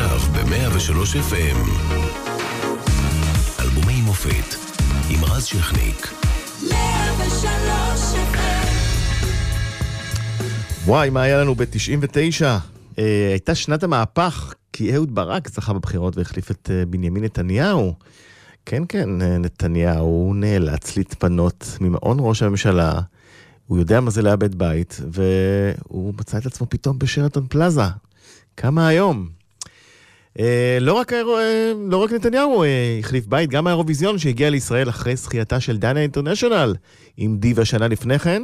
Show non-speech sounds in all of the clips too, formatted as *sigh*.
עכשיו ב-103 FM. אלבומי מופת עם רז שכניק. 103 FM וואי, מה היה לנו ב-99? אה, הייתה שנת המהפך, כי אהוד ברק זכה בבחירות והחליף את אה, בנימין נתניהו. כן, כן, אה, נתניהו נאלץ להתפנות ממעון ראש הממשלה. הוא יודע מה זה לאבד בית, והוא מצא את עצמו פתאום בשרתון פלאזה. כמה היום? אה, לא, רק, אה, לא רק נתניהו אה, החליף בית, גם האירוויזיון שהגיע לישראל אחרי זכייתה של דנה אינטרנשיונל עם דיווה שנה לפני כן.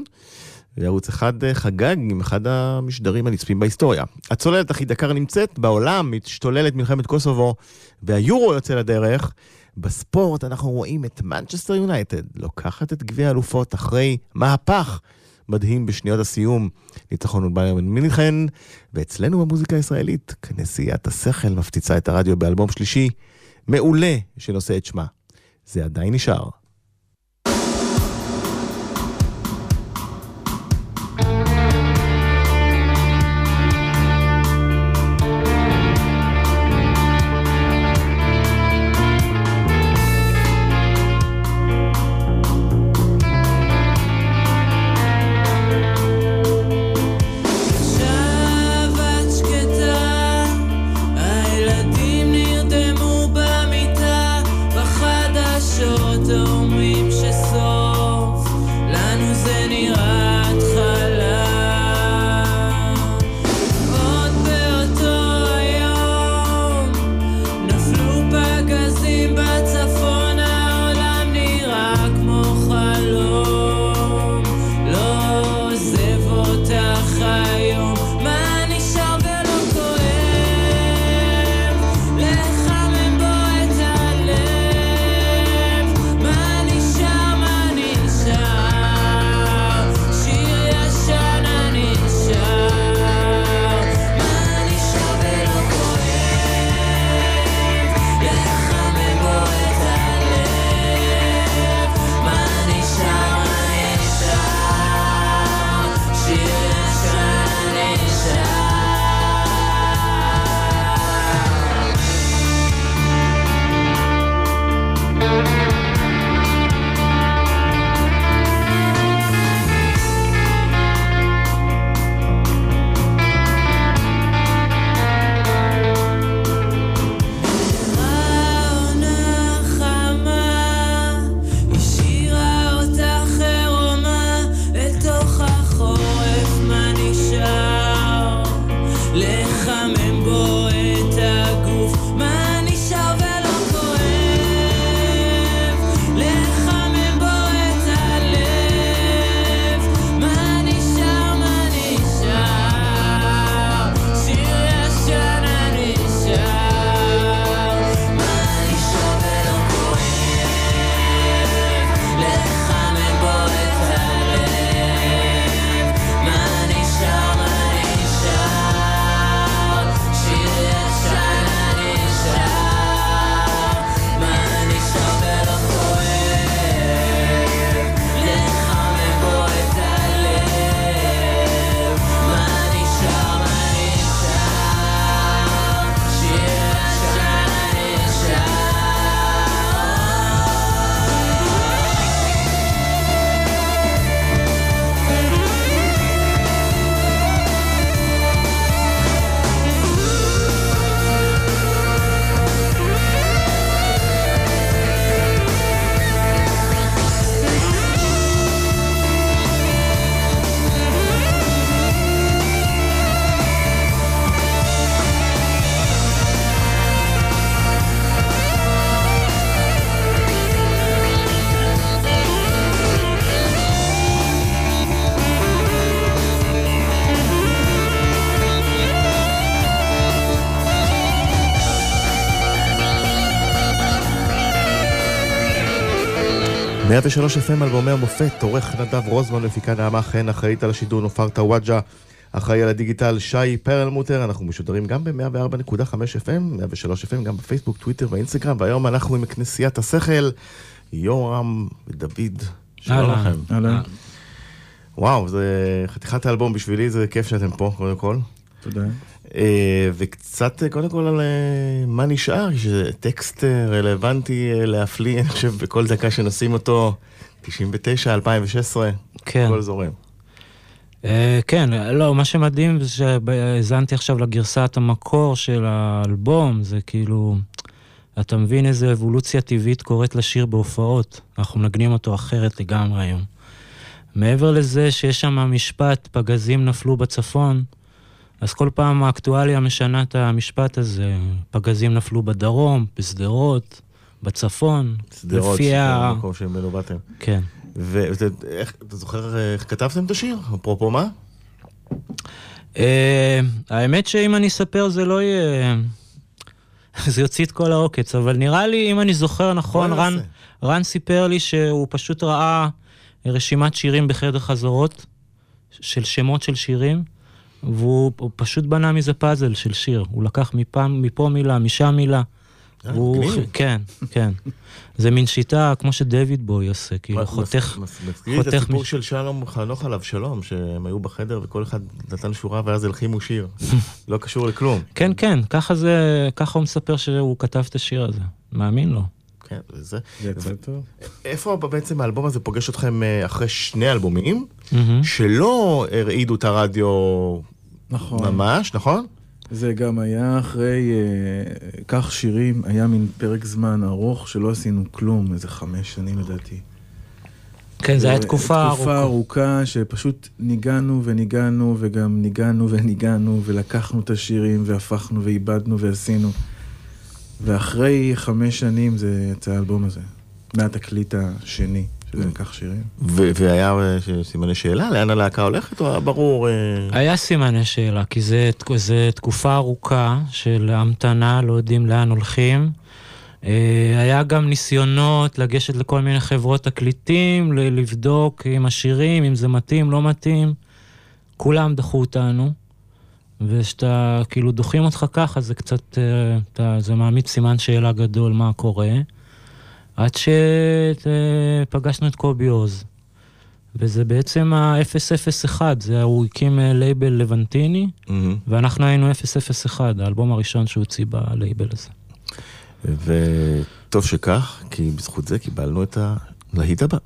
וערוץ אחד חגג עם אחד המשדרים הנצפים בהיסטוריה. הצוללת הכי דקר נמצאת בעולם, משתוללת מלחמת קוסובו, והיורו יוצא לדרך. בספורט אנחנו רואים את מנצ'סטר יונייטד לוקחת את גביע האלופות אחרי מהפך מדהים בשניות הסיום. ניצחון מול ביירן מינכן, ואצלנו במוזיקה הישראלית, כנסיית השכל מפציצה את הרדיו באלבום שלישי מעולה שנושא את שמה. זה עדיין נשאר. 103 FM אלבומי המופת, עורך נדב רוזמן, מפיקה נעמה חן, אחראית על השידור נופר טוואג'ה, אחראי על הדיגיטל שי פרלמוטר, אנחנו משודרים גם ב-104.5 FM, 103 FM, גם בפייסבוק, טוויטר ואינסטגרם, והיום אנחנו עם כנסיית השכל, יורם ודוד, שלום. לכם. אהלן. וואו, זה חתיכת האלבום בשבילי, זה כיף שאתם פה, קודם כל. תודה. אה, וקצת אה, קודם כל על אה, מה נשאר, שזה טקסט רלוונטי להפליא, אני חושב, בכל דקה שנשים אותו, 99, 2016, כן. הכל זורם. אה, כן, לא, מה שמדהים זה שהאזנתי עכשיו לגרסת המקור של האלבום, זה כאילו, אתה מבין איזה אבולוציה טבעית קורית לשיר בהופעות. אנחנו מנגנים אותו אחרת לגמרי היום. מעבר לזה שיש שם משפט, פגזים נפלו בצפון, אז כל פעם האקטואליה משנה את המשפט הזה. פגזים נפלו בדרום, בשדרות, בצפון. שדרות, לפי ה... המקום שממנו באתם. כן. ואתה זוכר אה, איך כתבתם את השיר? אפרופו מה? אה, האמת שאם אני אספר זה לא יהיה... *laughs* זה יוציא את כל העוקץ, אבל נראה לי, אם אני זוכר נכון, רן. רן סיפר לי שהוא פשוט ראה רשימת שירים בחדר חזרות, של שמות של שירים, והוא הוא פשוט בנה מזה פאזל של שיר. הוא לקח מפה, מפה מילה, משם מילה. אה, מגניב. *laughs* כן, כן. זה מין שיטה כמו שדויד בוי עושה, כאילו חותך... מס- מזכיר את חותך הסיפור מש- של שלום חנוך עליו שלום, שהם היו בחדר וכל אחד נתן שורה ואז הלחימו שיר. *laughs* לא קשור לכלום. כן, כן, ככה זה, ככה הוא מספר שהוא כתב את השיר הזה. מאמין לו. כן, זה. זה טוב. איפה בעצם האלבום הזה פוגש אתכם אה, אחרי שני אלבומים. שלא הרעידו את הרדיו נכון. ממש, נכון? זה גם היה אחרי אה, כך שירים, היה מין פרק זמן ארוך שלא עשינו כלום, איזה חמש שנים לדעתי. כן, זו הייתה ו- תקופה תקופה ארוכה. ארוכה שפשוט ניגענו וניגענו וגם ניגענו וניגענו ולקחנו את השירים והפכנו ואיבדנו ועשינו. ואחרי חמש שנים זה יצא האלבום הזה, מהתקליט השני, שזה לקח שירים. והיה אה, סימני שאלה, לאן הלהקה הולכת, או היה ברור? אה, היה סימני שאלה, כי זה, זה תקופה ארוכה של המתנה, לא יודעים לאן הולכים. אה, היה גם ניסיונות לגשת לכל מיני חברות תקליטים, לבדוק עם השירים, אם זה מתאים, לא מתאים. כולם דחו אותנו, וכשאתה, כאילו, דוחים אותך ככה, זה קצת, אה, אתה, זה מעמיד סימן שאלה גדול מה קורה. עד שפגשנו את קובי עוז. וזה בעצם ה-001, זה הוא הקים אה, לייבל לבנטיני, מהמם. ואנחנו היינו 001, האלבום הראשון שהוא הוציא בלייבל הזה. וטוב שכך, כי בזכות זה קיבלנו את הלהיט הבא.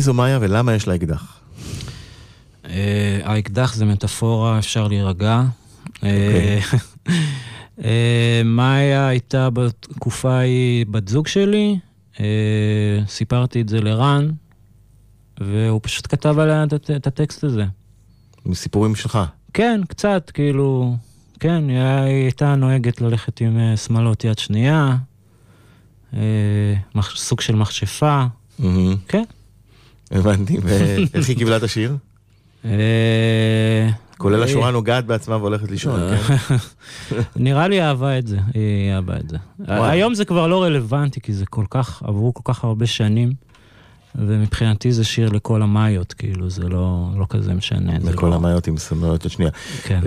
מי זו מאיה ולמה יש לה אקדח? אה, האקדח זה מטאפורה, אפשר להירגע. אה, אה, מאיה הייתה בתקופה ההיא בת זוג שלי, סיפרתי את זה לרן, והוא פשוט כתב עליה את- הטקסט הזה. מסיפורים שלך. כן, קצת, כאילו, כן, היא הייתה נוהגת ללכת עם שמלות יד שנייה, סוג של מכשפה. כן. הבנתי, *laughs* ואיך היא קיבלה את השיר? אה, כולל אה, השורה נוגעת בעצמה והולכת לישון, כן? *laughs* נראה לי אהבה את זה, היא אהבה את זה. היום זה כבר לא רלוונטי, כי זה כל כך, עברו כל כך הרבה שנים, ומבחינתי זה שיר לכל המאיות, כאילו, זה לא, לא כזה משנה. לכל לא- המאיות עם שמלות יד שנייה. כן.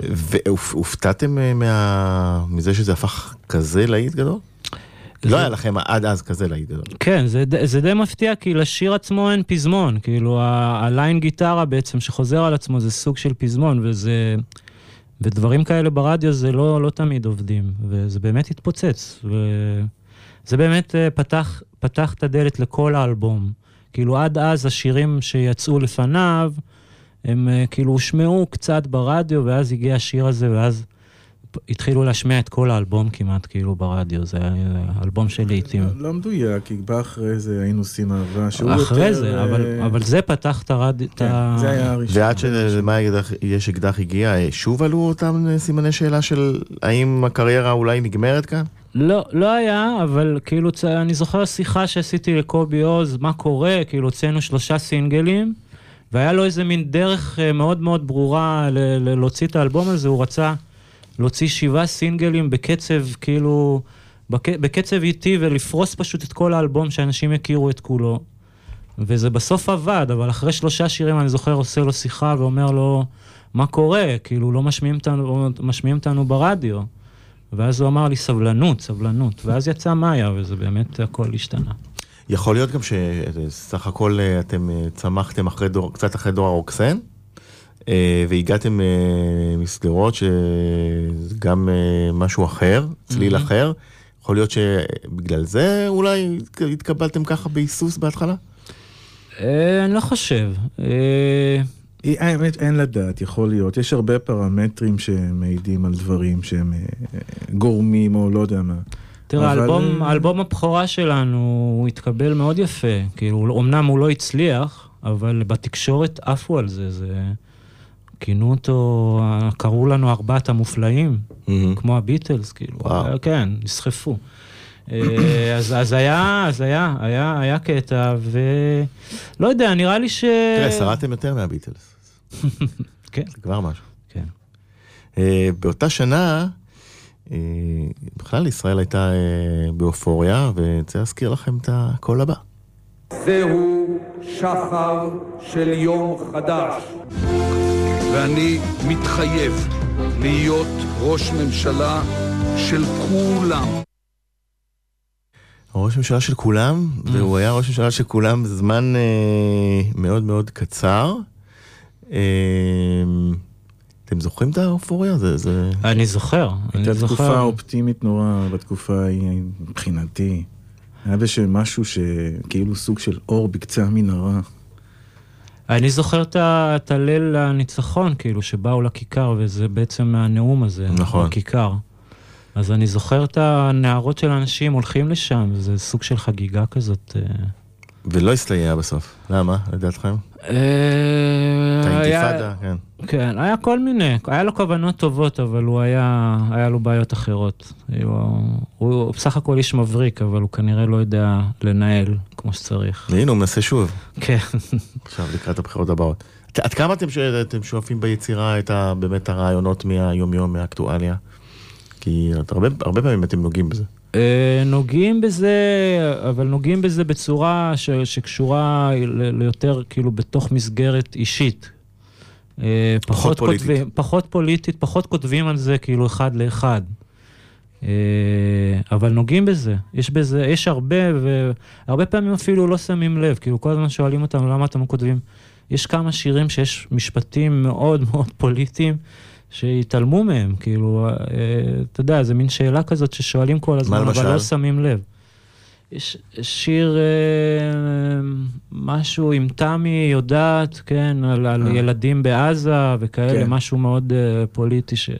והופתעתם אה, מזה שזה הפך כזה להיט גדול? לא היה לכם עד אז כזה להיט גדול. כן, זה, זה די מפתיע, כי לשיר עצמו אין פזמון. כאילו, הליין גיטרה בעצם שחוזר על עצמו זה סוג של פזמון, וזה... ודברים כאלה ברדיו זה לא, לא תמיד עובדים, וזה באמת התפוצץ. וזה באמת אה, פתח, פתח את הדלת לכל האלבום. כאילו, עד אז השירים שיצאו לפניו, הם אה, כאילו הושמעו קצת ברדיו, ואז הגיע השיר הזה, ואז התחילו להשמיע את כל האלבום כמעט, כאילו, ברדיו. זה היה אלבום של לעיתים. לא מדויק, כי בא אחרי זה היינו עושים אהבה, שהוא אחרי יותר, זה, אה, אבל, אבל זה פתח את הרדיו, את כן, ה... זה היה הראשון. ועד שלמה יש אקדח הגיע, אה, שוב עלו אותם סימני שאלה של האם הקריירה אולי נגמרת כאן? לא, לא היה, אבל כאילו, אני זוכר שיחה שעשיתי לקובי עוז, מה קורה, כאילו, הוצאנו שלושה סינגלים, והיה לו איזה מין דרך אה, מאוד מאוד ברורה ל- ל- להוציא את האלבום הזה, הוא רצה להוציא שבעה סינגלים בקצב, כאילו, בק... בקצב איטי, ולפרוס פשוט את כל האלבום, שאנשים יכירו את כולו. וזה בסוף עבד, אבל אחרי שלושה שירים אני זוכר עושה לו שיחה ואומר לו, מה קורה? כאילו, לא משמיעים אותנו, אותנו ברדיו. ואז הוא אמר לי, סבלנות, סבלנות. ואז יצא מאיה, וזה באמת הכל השתנה. יכול להיות גם שסך הכל אה, אתם אה, צמחתם אחרי דור, קצת אחרי דור הרוקסן, והגעתם אה, משדרות שזה גם אה, משהו אחר, צליל אחר. יכול להיות שבגלל זה אולי התקבלתם ככה בהיסוס בהתחלה? אה, אני לא חושב. אה, האמת, אין לדעת, יכול להיות. יש הרבה פרמטרים שמעידים על דברים שהם אה, אה, גורמים או לא יודע מה. תראה, אבל, האלבום, אה, האלבום הבכורה שלנו, הוא התקבל מאוד יפה. כאילו, אמנם הוא לא הצליח, אבל בתקשורת עפו על זה. זה... כינו אותו, קראו לנו ארבעת המופלאים, כמו הביטלס, כאילו. וואו. כן, נסחפו. אה, אז, אז היה, אז היה, היה, היה קטע, ולא יודע, נראה לי ש... תראה, שרדתם יותר מהביטלס, *laughs* כן, זה כבר משהו. כן. אה, באותה שנה, אה, בכלל ישראל הייתה אה, באופוריה, ורוצה להזכיר לכם את הקול הבא. זהו שחר של יום חדש. ואני מתחייב להיות ראש ממשלה של כולם. ראש ממשלה של כולם, והוא היה ראש ממשלה של כולם זמן אה, מאוד מאוד קצר. אה, אתם זוכרים את האופוריה? זה, זה... אני זוכר, אני הייתה תקופה זוכר. אופטימית נורא בתקופה ההיא, מבחינתי. היה בזה משהו שכאילו סוג של אור בקצה המנהרה. אני זוכר את הליל הניצחון, כאילו, שבאו לכיכר, וזה בעצם מהנאום הזה, נכון. בכיכר. אז אני זוכר את הנערות של האנשים הולכים לשם, זה סוג של חגיגה כזאת. ולא הסתייע בסוף. למה, לדעתכם? אה, האינתיפאדה, כן. כן, היה כל מיני, היה לו כוונות טובות, אבל הוא היה, היה לו בעיות אחרות. הוא, בסך הכל איש מבריק, אבל הוא כנראה לא יודע לנהל כמו שצריך. והנה, הוא מנסה שוב, כן. עכשיו, לקראת הבחירות הבאות. עד- כמה אתם, שואפים ביצירה את ה, באמת הרעיונות מהיומיום, מהאקטואליה? כי הרבה פעמים אתם נוגעים בזה. אה, נוגעים בזה, אבל נוגעים בזה בצורה ש, שקשורה ל- ליותר כאילו בתוך מסגרת אישית. אה, פחות פוליטית. כותבים, פחות פוליטית, פחות כותבים על זה כאילו אחד לאחד. אה, אבל נוגעים בזה, יש בזה, יש הרבה, והרבה פעמים אפילו לא שמים לב, כאילו כל הזמן שואלים אותנו למה אתם לא כותבים. יש כמה שירים שיש משפטים מאוד מאוד פוליטיים שהתעלמו מהם, כאילו, אה, אתה יודע, זה מין שאלה כזאת ששואלים כל הזמן, אבל למשל? לא שמים לב. יש שיר, אה, משהו עם תמי יודעת, כן, על, על אה. ילדים בעזה וכאלה, כן. משהו מאוד פוליטי ש...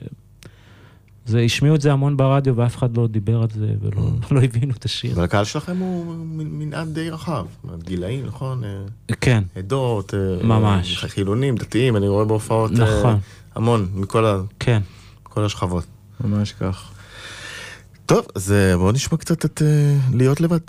זה, השמיעו את זה המון ברדיו ואף אחד לא דיבר על זה ולא *laughs* לא הבינו את השיר. אבל הקהל שלכם הוא מנעד די רחב. גילאים, נכון? כן, עדות. ממש. חילונים, דתיים, אני רואה בהופעות נכון. המון, מכל ה- כן. כל השכבות. ממש כך. טוב, אז אה, בואו נשמע קצת את אה, להיות לבד.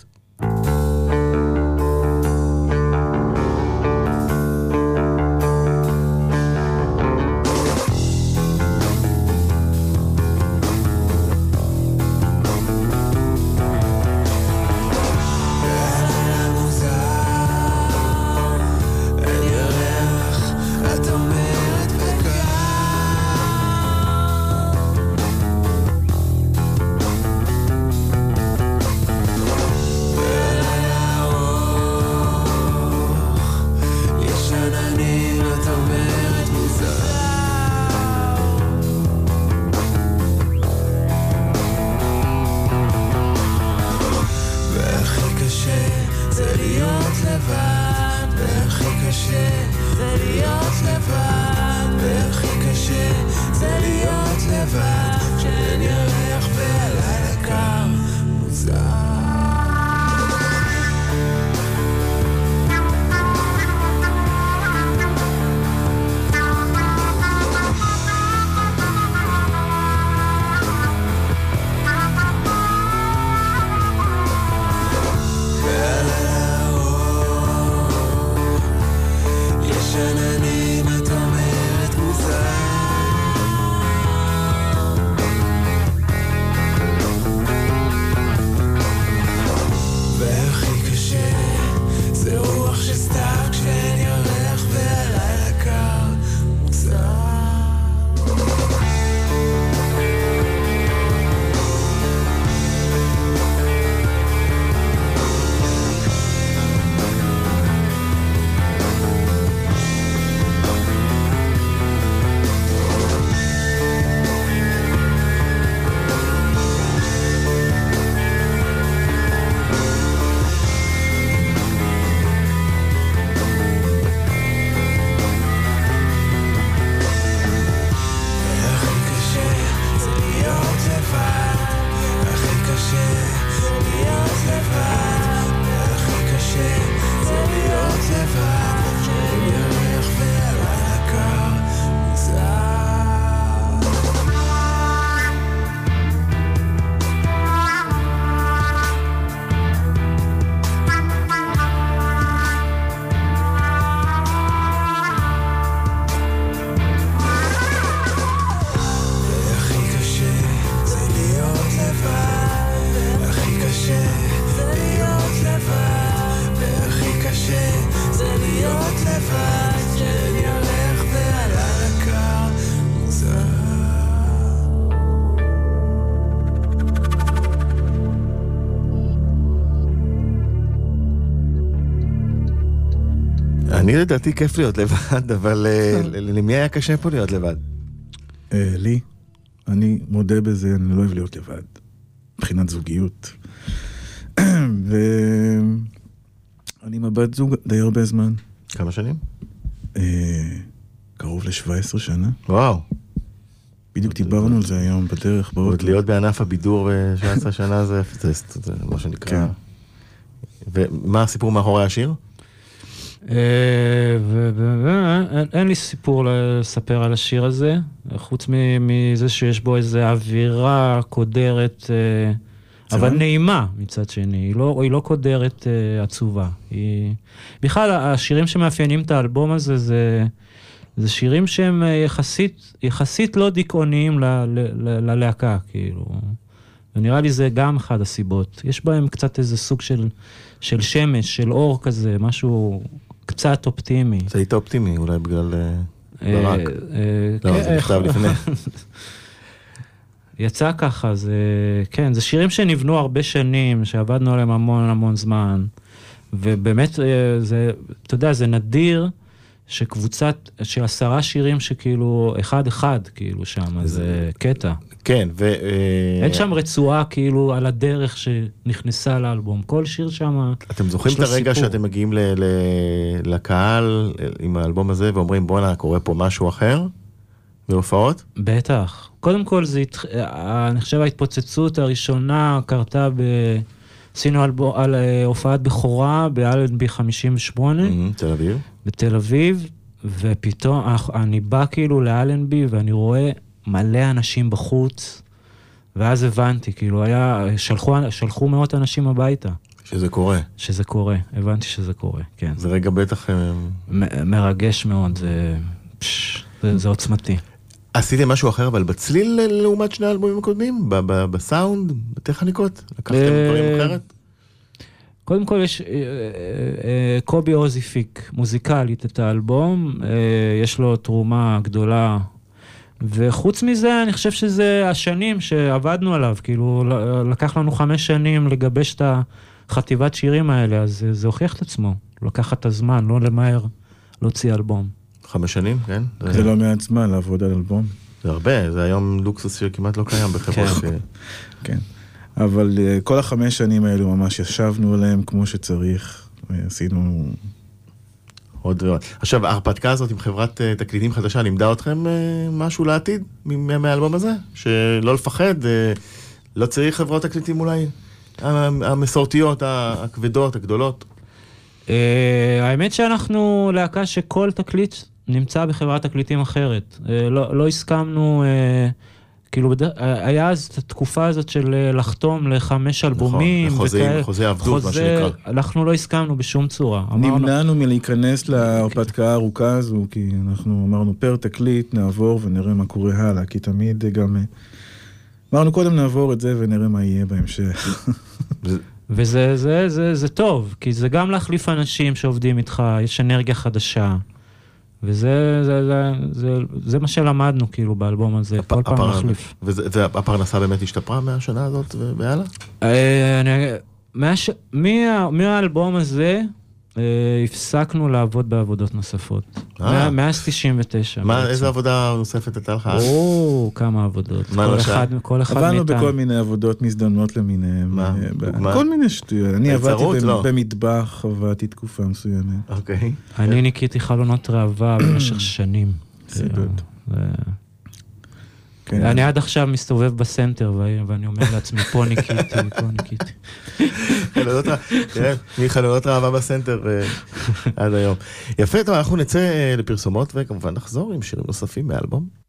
אני לדעתי כיף להיות לבד, אבל אה, ל- למי היה קשה פה להיות לבד? אה, לי, אני מודה בזה, אני לא אוהב להיות לבד, מבחינת זוגיות. *clears throat* ואני עם הבת זוג די הרבה זמן, כמה שנים? אה, קרוב ל-17 שנה. וואו. בדיוק דיברנו על זה היום בדרך, עוד. להיות בענף הבידור ב-17 שנה זה זה- זה מה שנקרא. כן. ומה הסיפור מאחורי השיר? אה, ו- אין- לי סיפור לספר על השיר הזה, חוץ מזה שיש בו איזו אווירה קודרת, אה, אבל? נעימה מצד שני, היא לא, היא לא קודרת אה, עצובה. היא... בכלל, השירים שמאפיינים את האלבום הזה זה, זה שירים שהם אה, יחסית, יחסית לא דיכאוניים ללהקה, כאילו. ונראה לי זה גם אחד הסיבות. יש בהם קצת איזה סוג של, של שמש, של אור כזה, משהו קצת אופטימי. זה היית אופטימי אולי בגלל אה, ברק. אה, אה, לא, כן, זה נכתב אה, לפני. *laughs* יצא ככה, זה, כן, זה שירים שנבנו הרבה שנים, שעבדנו עליהם המון המון זמן, ובאמת, אה, זה, אתה יודע, זה נדיר שקבוצת, של עשרה שירים שכאילו, אחד-אחד, כאילו שם, זה קטע. כן, ו... אה, אין שם רצועה כאילו על הדרך שנכנסה לאלבום, כל שיר שם, אתם זוכרים את הרגע סיפור. שאתם מגיעים ל- ל- לקהל עם האלבום הזה ואומרים בואנה קורה פה משהו אחר? בהופעות? בטח. קודם כל, זה. אה, אני חושב ההתפוצצות הראשונה קרתה ב... עשינו אלבו... על אה, הופעת בכורה באלנבי 58 Mhm, תל אביב. בתל אביב, ופתאום אני בא כאילו לאלנבי ואני רואה מלא אנשים בחוץ, ואז הבנתי, כאילו היה, שלחו, שלחו מאות אנשים הביתה, שזה קורה. שזה קורה, הבנתי שזה קורה, כן. זה רגע בטח... אה, מ- מרגש מאוד, זה, פש, זה, זה עוצמתי. עשיתם משהו אחר אבל בצליל אה, לעומת שני האלבומים הקודמים? ב- ב- בסאונד? בטכניקות? לקחתם אה, דברים אחרת? קודם כל יש, קובי עוז הפיק מוזיקלית את האלבום, יש לו תרומה גדולה, וחוץ מזה אני חושב שזה השנים שעבדנו עליו, כאילו לקח לנו חמש שנים לגבש את החטיבת שירים האלה, אז זה, זה הוכיח את עצמו, לקחת את הזמן, לא למהר להוציא אלבום. חמש שנים, כן? זה לא מעט זמן לעבוד על אלבום. זה הרבה, זה היום לוקסוס שכמעט לא קיים בחברות. כן. ש- כן. אבל אה, כל החמש שנים האלו ממש ישבנו עליהם כמו שצריך, ועשינו... עוד ועוד. עכשיו, ההרפתקה הזאת עם חברת אה, תקליטים חדשה לימדה אתכם אה, משהו לעתיד מהאלבום הזה? שלא לפחד, אה, לא צריך חברות תקליטים אולי? המ- המסורתיות, הכבדות, הגדולות. האמת שאנחנו להקה שכל תקליט נמצא בחברת תקליטים אחרת. לא, לא הסכמנו, כאילו, אה, היה אז את התקופה הזאת של אה, לחתום לחמש אלבומים. נכון, לחוזים, וכאלה. חוזה עבדות, מה חוזה- שנקרא. אנחנו לא הסכמנו בשום צורה. נמנענו מלהיכנס להרפתקה הארוכה הזו, כי אנחנו אמרנו פר תקליט נעבור ונראה מה קורה הלאה, כי תמיד גם... אה, אמרנו קודם נעבור את זה ונראה מה יהיה בהמשך. וזה זה, זה, זה טוב, כי זה גם להחליף אנשים שעובדים איתך, יש אנרגיה חדשה. וזה זה, זה, זה, זה מה שלמדנו כאילו באלבום הזה, כל פעם הפר- להחליף. וזה- והפרנסה באמת השתפרה מהשנה הזאת והלאה? אה, אני- מהש- מה- מהאלבום הזה הפסקנו לעבוד בעבודות נוספות. אה. מה- מאז 99. מה. איזה עבודה נוספת הייתה לך? אז? או, כמה עבודות. מה כל למשל? אחד, כל אחד עבדנו מאיתנו. בכל מיני עבודות מזדמנות למיניהן. מה? אה, דוגמה? כל מיני שטויות. אני? עבדתי לא. במטבח, עבדתי תקופה מסוימת. אוקיי. אני ניקיתי חלונות ראווה *clears throat* במשך שנים. סיבות. כן. אני עד עכשיו מסתובב בסנטר ואני אומר לעצמי, פה ניקיתי, פה ניקיתי. תראה, מחלונות ראווה בסנטר אה, עד היום. יפה, טוב, אנחנו נצא אה, לפרסומות וכמובן נחזור עם שירים נוספים מהאלבום.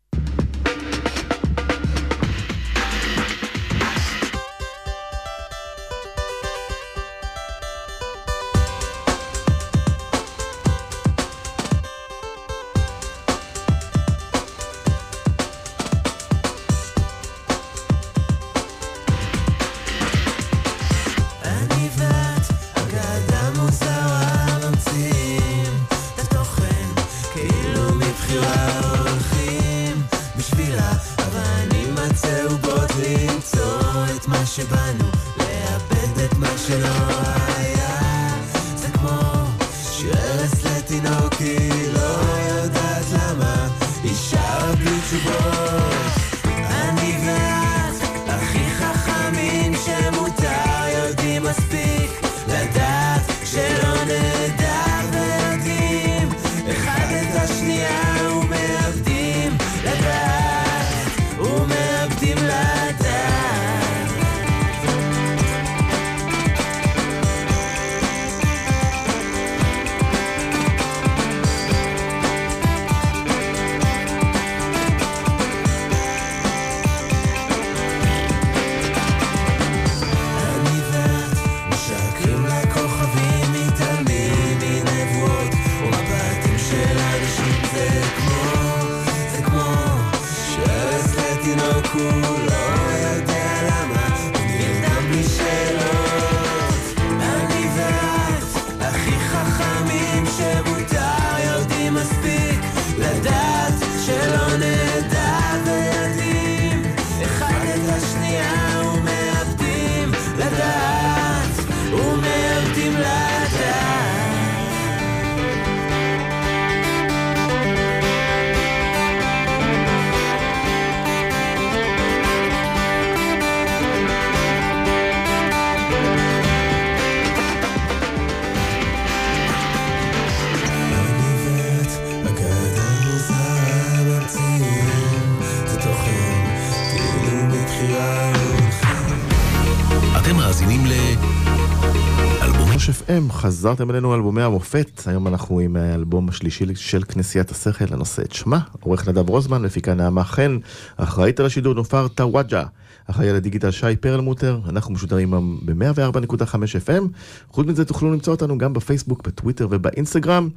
חזרתם אלינו אלבומי המופת, היום אנחנו עם האלבום השלישי של כנסיית השכל, הנושא את שמה, עורך נדב רוזמן, מפיקה נעמה חן, אחראית על השידור נופר טוואג'ה, אחראי על הדיגיטל שי פרלמוטר, אנחנו משודרים ב-104.5 FM, חוץ מזה תוכלו למצוא אותנו גם בפייסבוק, בטוויטר ובאינסטגרם.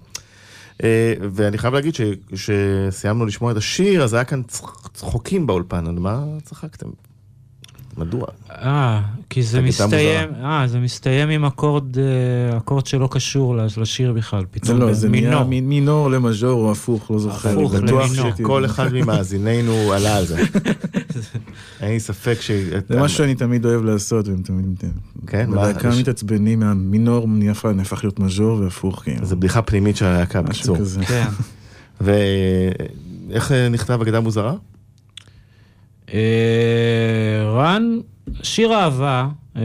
אה, ואני חייב להגיד שכשסיימנו לשמוע את השיר, אז היה כאן צח- צחוקים באולפן, על מה צחקתם? מדוע? אה, כי זה מסתיים, אה, זה מסתיים עם אקורד, אה, אקורד שלא קשור לש- לשיר בכלל, זה פתאום לא, זה מינור. מינור למז'ור או הפוך, לא זוכר. הפוך, אני בטוח למינור. שכל אחד ממאזיננו עלה על זה. *laughs* אין לי ספק ש... זה משהו שאני תמיד אוהב לעשות, והם תמיד... כן, מה? בדקה מתעצבנים מהמינור נהפך להיות מז'ור והפוך, כאילו. זו בדיחה פנימית של הלהקה, משהו בקיצור. כזה. כן. ואיך אה, נכתב אגדה מוזרה? אה, רן, שיר אהבה. אה,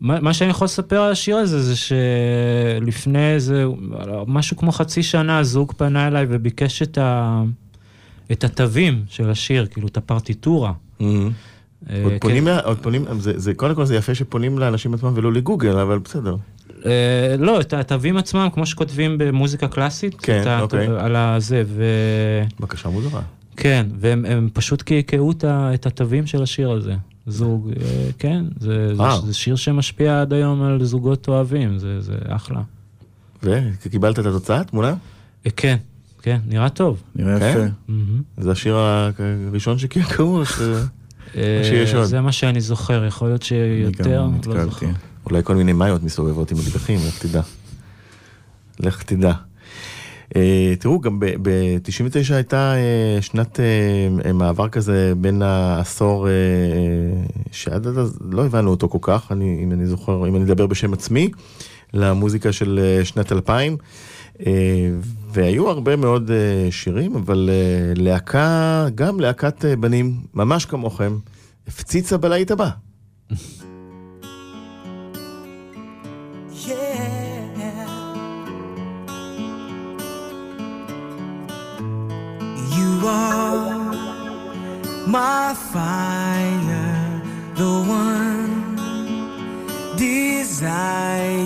מה מה שאני יכול לספר על השיר הזה זה שלפני איזה משהו כמו חצי שנה הזוג פנה אליי וביקש את, ה, את התווים של השיר, כאילו את הפרטיטורה. אה, עוד כן. פונים, עוד פונים, זה- זה- קודם כל זה יפה שפונים לאנשים עצמם ולא לגוגל, אבל בסדר. אה, לא, את התווים עצמם, כמו שכותבים במוזיקה קלאסית. כן, אוקיי. על הזה, ו... בקשה מוזרה. כן, והם הם פשוט קעקעו את התווים של השיר הזה. זוג, אה, כן, זה, זה. זה שיר שמשפיע עד היום על זוגות אוהבים, זה, זה אחלה. וקיבלת את התוצאה, תמונה? אה, כן, כן, נראה טוב. נראה כן? יפה. זה השיר הראשון שקעקעו, או אה, שיש עוד. זה מה שאני זוכר, יכול להיות אני שיותר, לא. זוכר. אולי כל מיני מאיות מסתובבות עם אקדחים, לך תדע. לך תדע. אה, תראו, גם ב-99 הייתה אה, שנת אה, מעבר כזה בין העשור שעד אז לא הבנו אותו כל כך, אני, אם אני זוכר, אם אני אדבר בשם עצמי, למוזיקה של שנת 2000. אה, והיו הרבה מאוד שירים, אבל להקה, גם להקת בנים, ממש כמוכם, הפציצה בלהיט הבא. Are my fire, the one desire.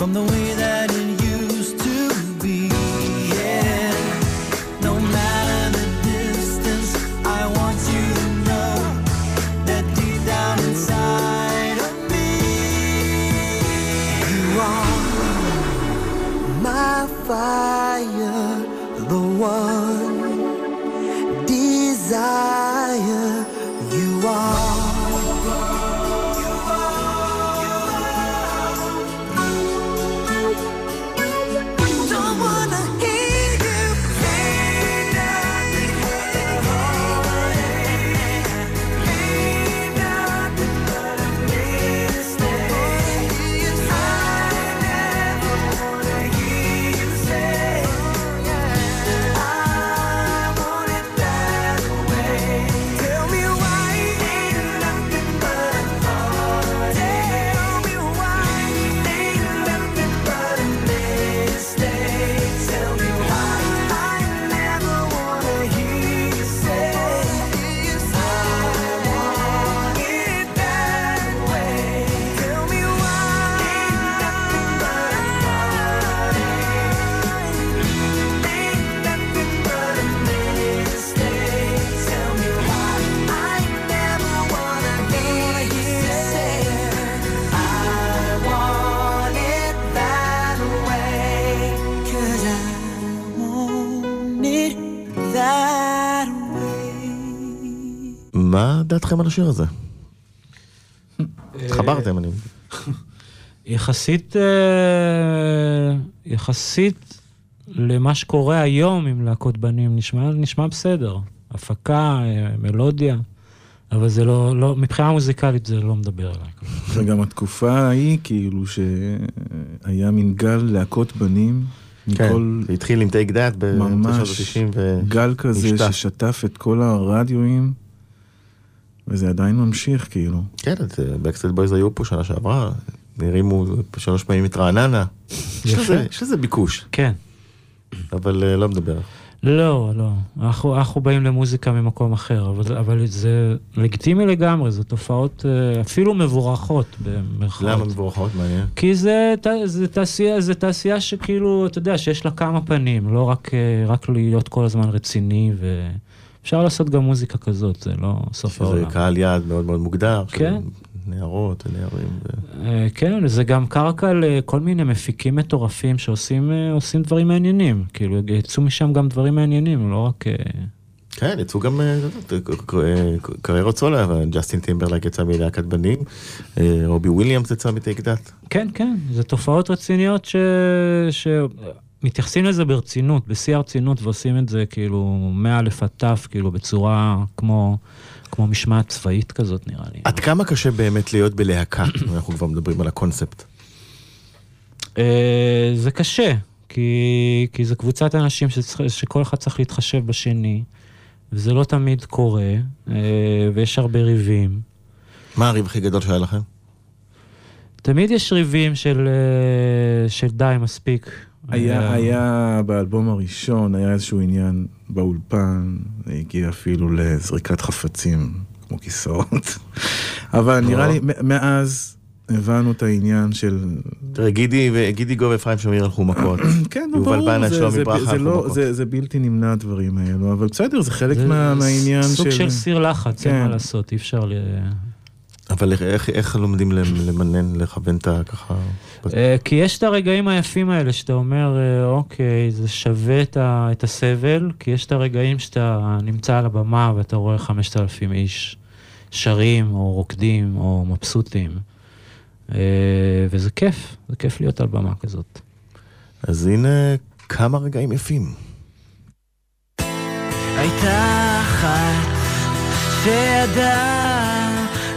From the way that it used to be. Yeah. No matter the distance, I want you to know that deep down inside of me, you are my fire, דעתכם על השיר הזה? התחברתם, אני... *laughs* יחסית, אה, יחסית למה שקורה היום עם להקות בנים, נשמע, נשמע בסדר. הפקה, אה, מלודיה, אבל זה לא, לא, מבחינה מוזיקלית זה לא מדבר אליי. *laughs* וגם התקופה ההיא, כאילו, שהיה מין גל להקות בנים, כן, מכל זה התחיל עם טייק דאט ממש בשנות ה-60 ו... גל כזה נשטף. ששטף את כל הרדיואים, וזה עדיין ממשיך, כאילו. כן, בקסטד בויז היו פה שנה שעברה, הרימו שלוש פעמים את רעננה. יש. לזה- ביקוש, כן. אבל אה, לא מדבר. לא, לא. אנחנו, אנחנו באים למוזיקה ממקום אחר, אבל, אבל זה לגיטימי לגמרי, זה תופעות אה, אפילו מבורכות במרכאות. למה מבורכות? מעניין. כי זה, זה, תעשייה, זה תעשייה שכאילו, אתה יודע, שיש לה כמה פנים, לא רק, אה, רק להיות כל הזמן רציני, ואפשר לעשות גם מוזיקה כזאת, זה לא סוף שזה העולם. קהל יעד מאוד מאוד מוגדר. כן. נערות ונערים. ו- אה, כן, זה גם קרקע לכל מיני מפיקים מטורפים שעושים אה, דברים מעניינים, כאילו יצאו משם גם דברים מעניינים, לא רק... אה, כן, יצאו גם קריירות אבל ג'סטין טימברלייק יצא מלהקת בנים, רובי וויליאמס יצא מ Take That. כן, כן, זה תופעות רציניות ש... שמתייחסים לזה ברצינות, בשיא הרצינות, ועושים את זה כאילו מא' עד ת', כאילו בצורה כמו, כמו משמעת צבאית כזאת נראה לי. עד כמה קשה באמת להיות בלהקה, אנחנו כבר מדברים על הקונספט. אה, זה קשה, כי, כי זה קבוצת אנשים שצריך, שכל אחד צריך להתחשב בשני, וזה לא תמיד קורה, אה, ויש הרבה ריבים. מה הריב הכי גדול שהיה לכם? תמיד יש ריבים של, אה, של די, מספיק. היה, היה באלבום הראשון, היה איזשהו עניין באולפן, זה הגיע אפילו לזריקת חפצים, כמו כיסאות. *laughs* אבל נראה לי, מאז הבנו את העניין של... תראה, גידי ו- גידי גוב ואפרים שמיר הלכו מכות. *clears throat* כן, יובל ברור, בנה, זה- שלומי זה- ברכה זה הלכו לא- מכות. זה- זה בלתי נמנע הדברים האלו, אבל בסדר, זה חלק זה מה- מהעניין של... סוג של סיר לחץ, אין כן. מה לעשות, אי אפשר ל... אבל איך- איך- לומדים למ- למנן, לכוון את ה... ככה... אה, כי יש את הרגעים היפים האלה שאתה אומר, אה, אוקיי, זה שווה את ה- את הסבל, כי יש את הרגעים שאתה נמצא על הבמה ואתה רואה 5,000 איש שרים או רוקדים או מבסוטים. אה, וזה כיף, זה כיף להיות על במה כזאת. אז הנה כמה רגעים יפים. הייתה אחת שידעה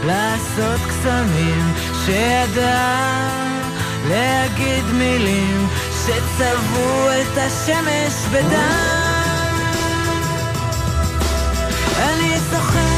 לעשות קסמים, שידעה להגיד מילים שצבעו את השמש בדם. אני זוכר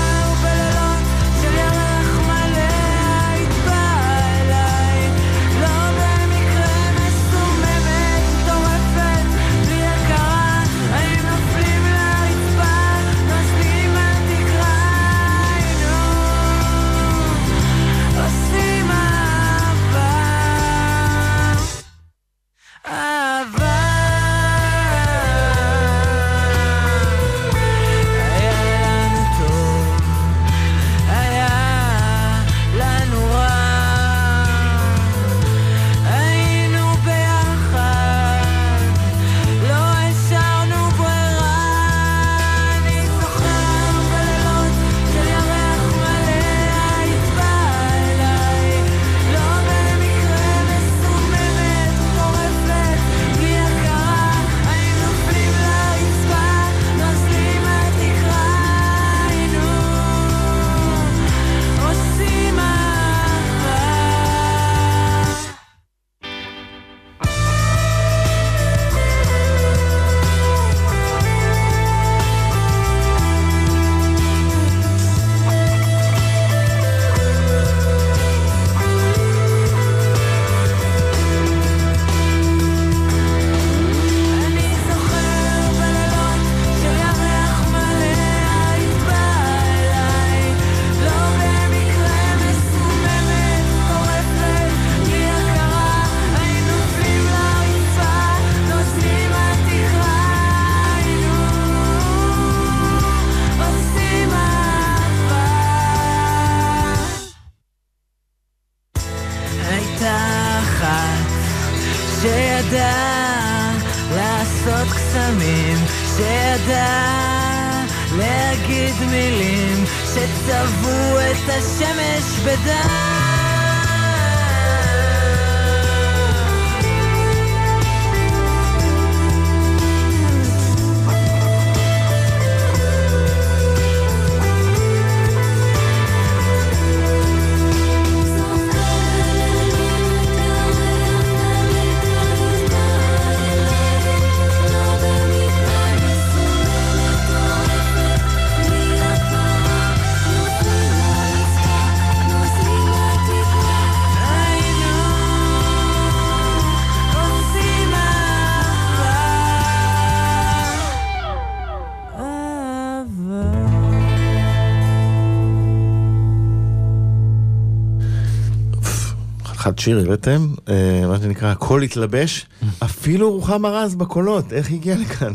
שיר הבאתם, אה, מה שנקרא, הכל התלבש, אפילו רוחמה רז בקולות, איך היא הגיעה לכאן?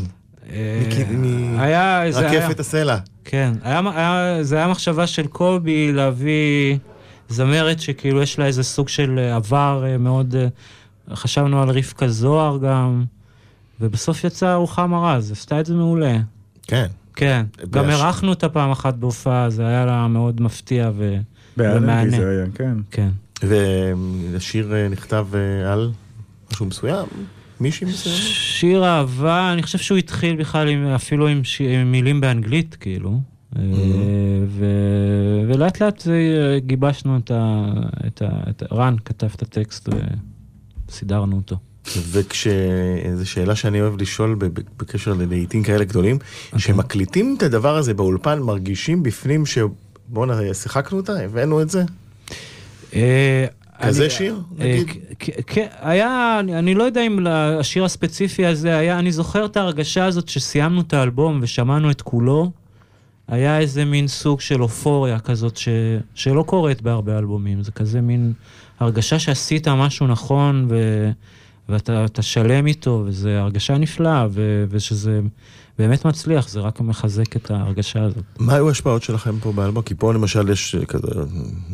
אה, מ- היה, זה היה, רקפת הסלע. כן, זה היה מחשבה של קובי להביא זמרת שכאילו יש לה איזה סוג של אה, עבר מאוד... חשבנו על רבקה זוהר גם, ובסוף יצאה רוחמה רז, עשתה את זה מעולה. כן. כן, גם אירחנו אותה פעם אחת בהופעה, זה היה לה מאוד מפתיע. באלנבי ומענה. זה היה, כן. כן. והשיר אה, נכתב אה, על משהו מסוים? מישהי מסוים? שיר אהבה, אני חושב שהוא התחיל בכלל עם, אפילו עם, ש... עם מילים באנגלית, כאילו. אה, ו... ולאט לאט גיבשנו את ה... את ה... את ה... רן כתב את הטקסט וסידרנו אותו. וכשזו שאלה שאני אוהב לשאול בקשר ללהיטים כאלה גדולים, שמקליטים את הדבר הזה באולפן, מרגישים בפנים שבואנה, שיחקנו אותה, הבאנו את זה? אה, כזה שיר, אה, כן, היה, אני, לא יודע אם השיר הספציפי הזה היה, אני זוכר את ההרגשה הזאת שסיימנו את האלבום ושמענו את כולו, היה איזה מין סוג של אופוריה כזאת ש, שלא קורית בהרבה אלבומים, זה כזה מין הרגשה שעשית משהו נכון ו, ואתה אתה שלם איתו, וזו הרגשה נפלאה, ו, ושזה באמת מצליח, זה רק מחזק את ההרגשה הזאת. מה היו ההשפעות שלכם פה באלבום? כי פה למשל יש אה, כזה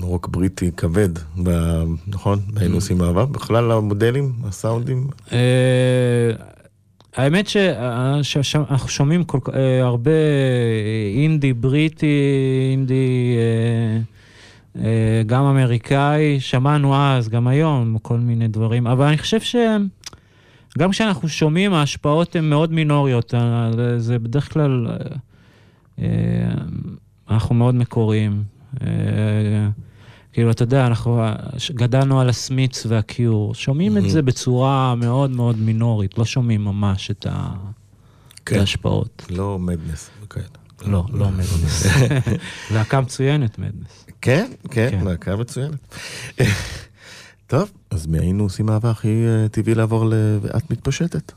רוק בריטי כבד, ב- נכון? היינו עושים אהבה. בכלל המודלים, הסאונדים, אה, האמת שאנחנו שומעים כל, אה, הרבה אינדי בריטי, אינדי אה, אה, גם אמריקאי, שמענו אז, גם היום, כל מיני דברים, אבל אני חושב שגם כשאנחנו שומעים, ההשפעות הן מאוד מינוריות, אה, זה בדרך כלל, אה, אה, אנחנו מאוד מקוריים. כאילו, אתה יודע, אנחנו גדלנו על הסמיץ והקיור, שומעים את זה בצורה מאוד מאוד מינורית, לא שומעים ממש את ה- את כן. ההשפעות. לא מדנס. כן. לא, לא מדנס. להקה *laughs* מצוינת, מדנס. כן, כן, כן. להקה מצוינת. טוב, אז מי היינו עושים אהבה הכי אה, טבעי לעבור ל... ואת מתפשטת.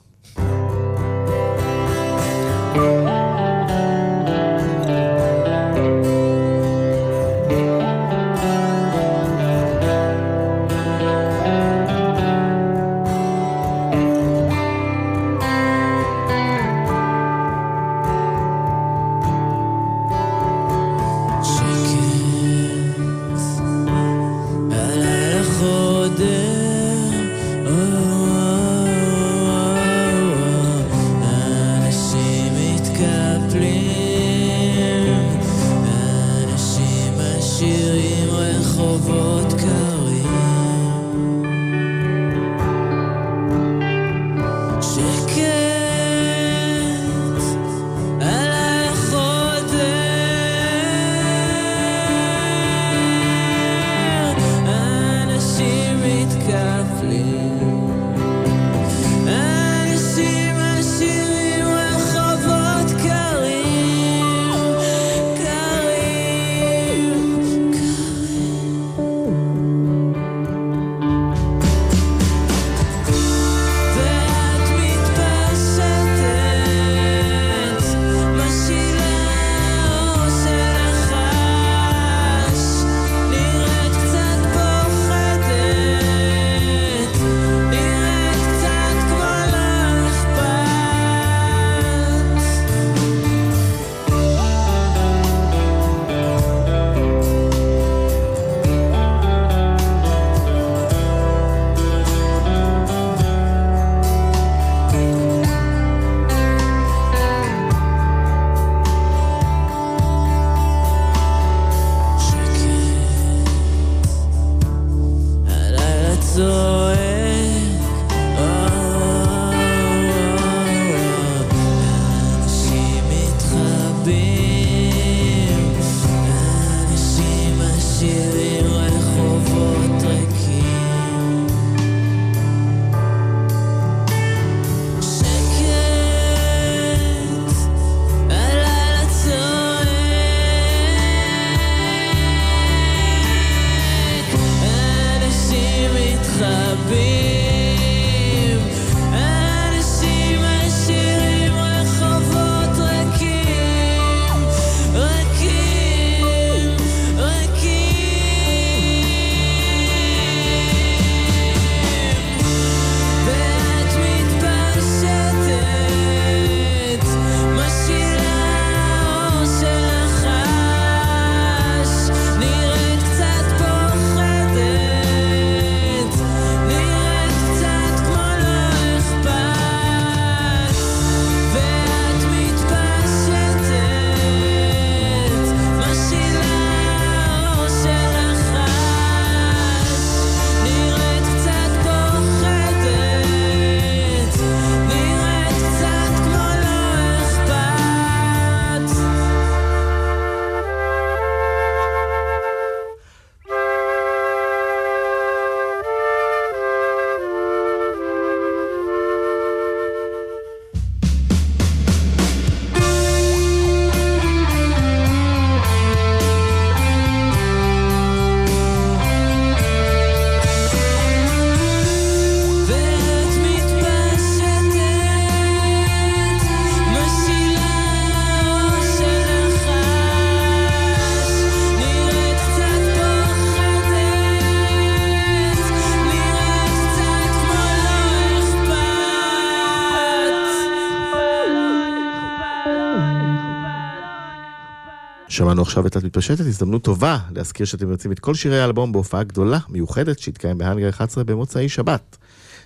שמענו עכשיו את את מתפשטת, הזדמנות טובה להזכיר שאתם יוצאים את כל שירי האלבום בהופעה גדולה, מיוחדת, שהתקיים בהאנגר 11 במוצאי שבת,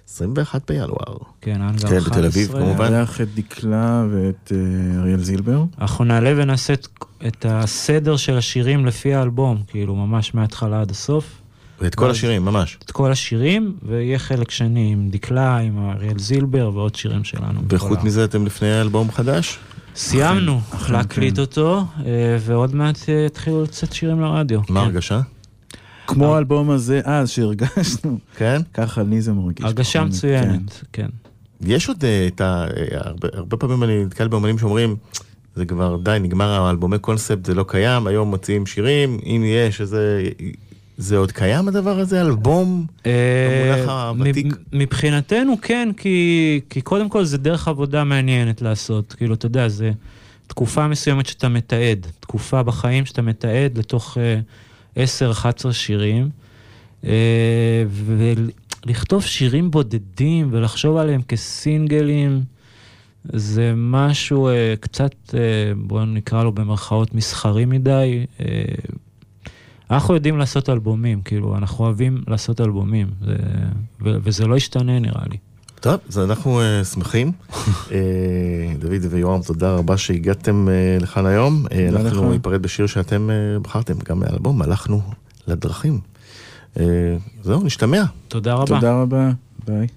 21 בינואר. כן, האנגר כן, 11. בתל אביב, כמובן. לארח את דקלה ואת אה, אריאל זילבר. אנחנו נעלה ונעשה את, את הסדר של השירים לפי האלבום, כאילו, ממש מההתחלה עד הסוף. ואת כל השירים, ממש. את כל השירים, ויהיה חלק שני עם דקלה, עם אריאל זילבר ועוד שירים שלנו. וחוץ מזה אתם לפני אלבום חדש? סיימנו להקליט כן. אותו, אה, ועוד מעט אה, יתחילו לצאת שירים לרדיו. מה כן. ההרגשה? כמו האלבום הזה אז שהרגשנו, כן? ככה לי זה מרגיש. הרגשה מצוינת, כן. יש עוד אה, את ה... אה, הרבה, הרבה פעמים אני נתקל באמנים שאומרים, זה כבר די, נגמר האלבומי קונספט, זה לא קיים, היום מוציאים שירים, אם יש איזה... זה עוד קיים הדבר הזה? אלבום? המונח אה, הוותיק. מב- מבחינתנו כן, כי, כי קודם כל זה דרך עבודה מעניינת לעשות. כאילו, אתה יודע, זה תקופה מסוימת שאתה מתעד, תקופה בחיים שאתה מתעד לתוך אה, 10-11 שירים, אה, ולכתוב שירים בודדים ולחשוב עליהם כסינגלים, זה משהו אה, קצת, אה, בואו נקרא לו במרכאות מסחרי מדי. אה, אנחנו יודעים לעשות אלבומים, כאילו, אנחנו אוהבים לעשות אלבומים, זה, ו, וזה לא ישתנה נראה לי. טוב, אז אנחנו uh, שמחים. uh, *laughs* דוד ויורם, תודה רבה שהגעתם uh, לכאן היום. Uh, אנחנו. ניפרד בשיר שאתם uh, בחרתם, גם מהאלבום, הלכנו לדרכים. Uh, זהו, נשתמע. תודה רבה. תודה רבה, ביי.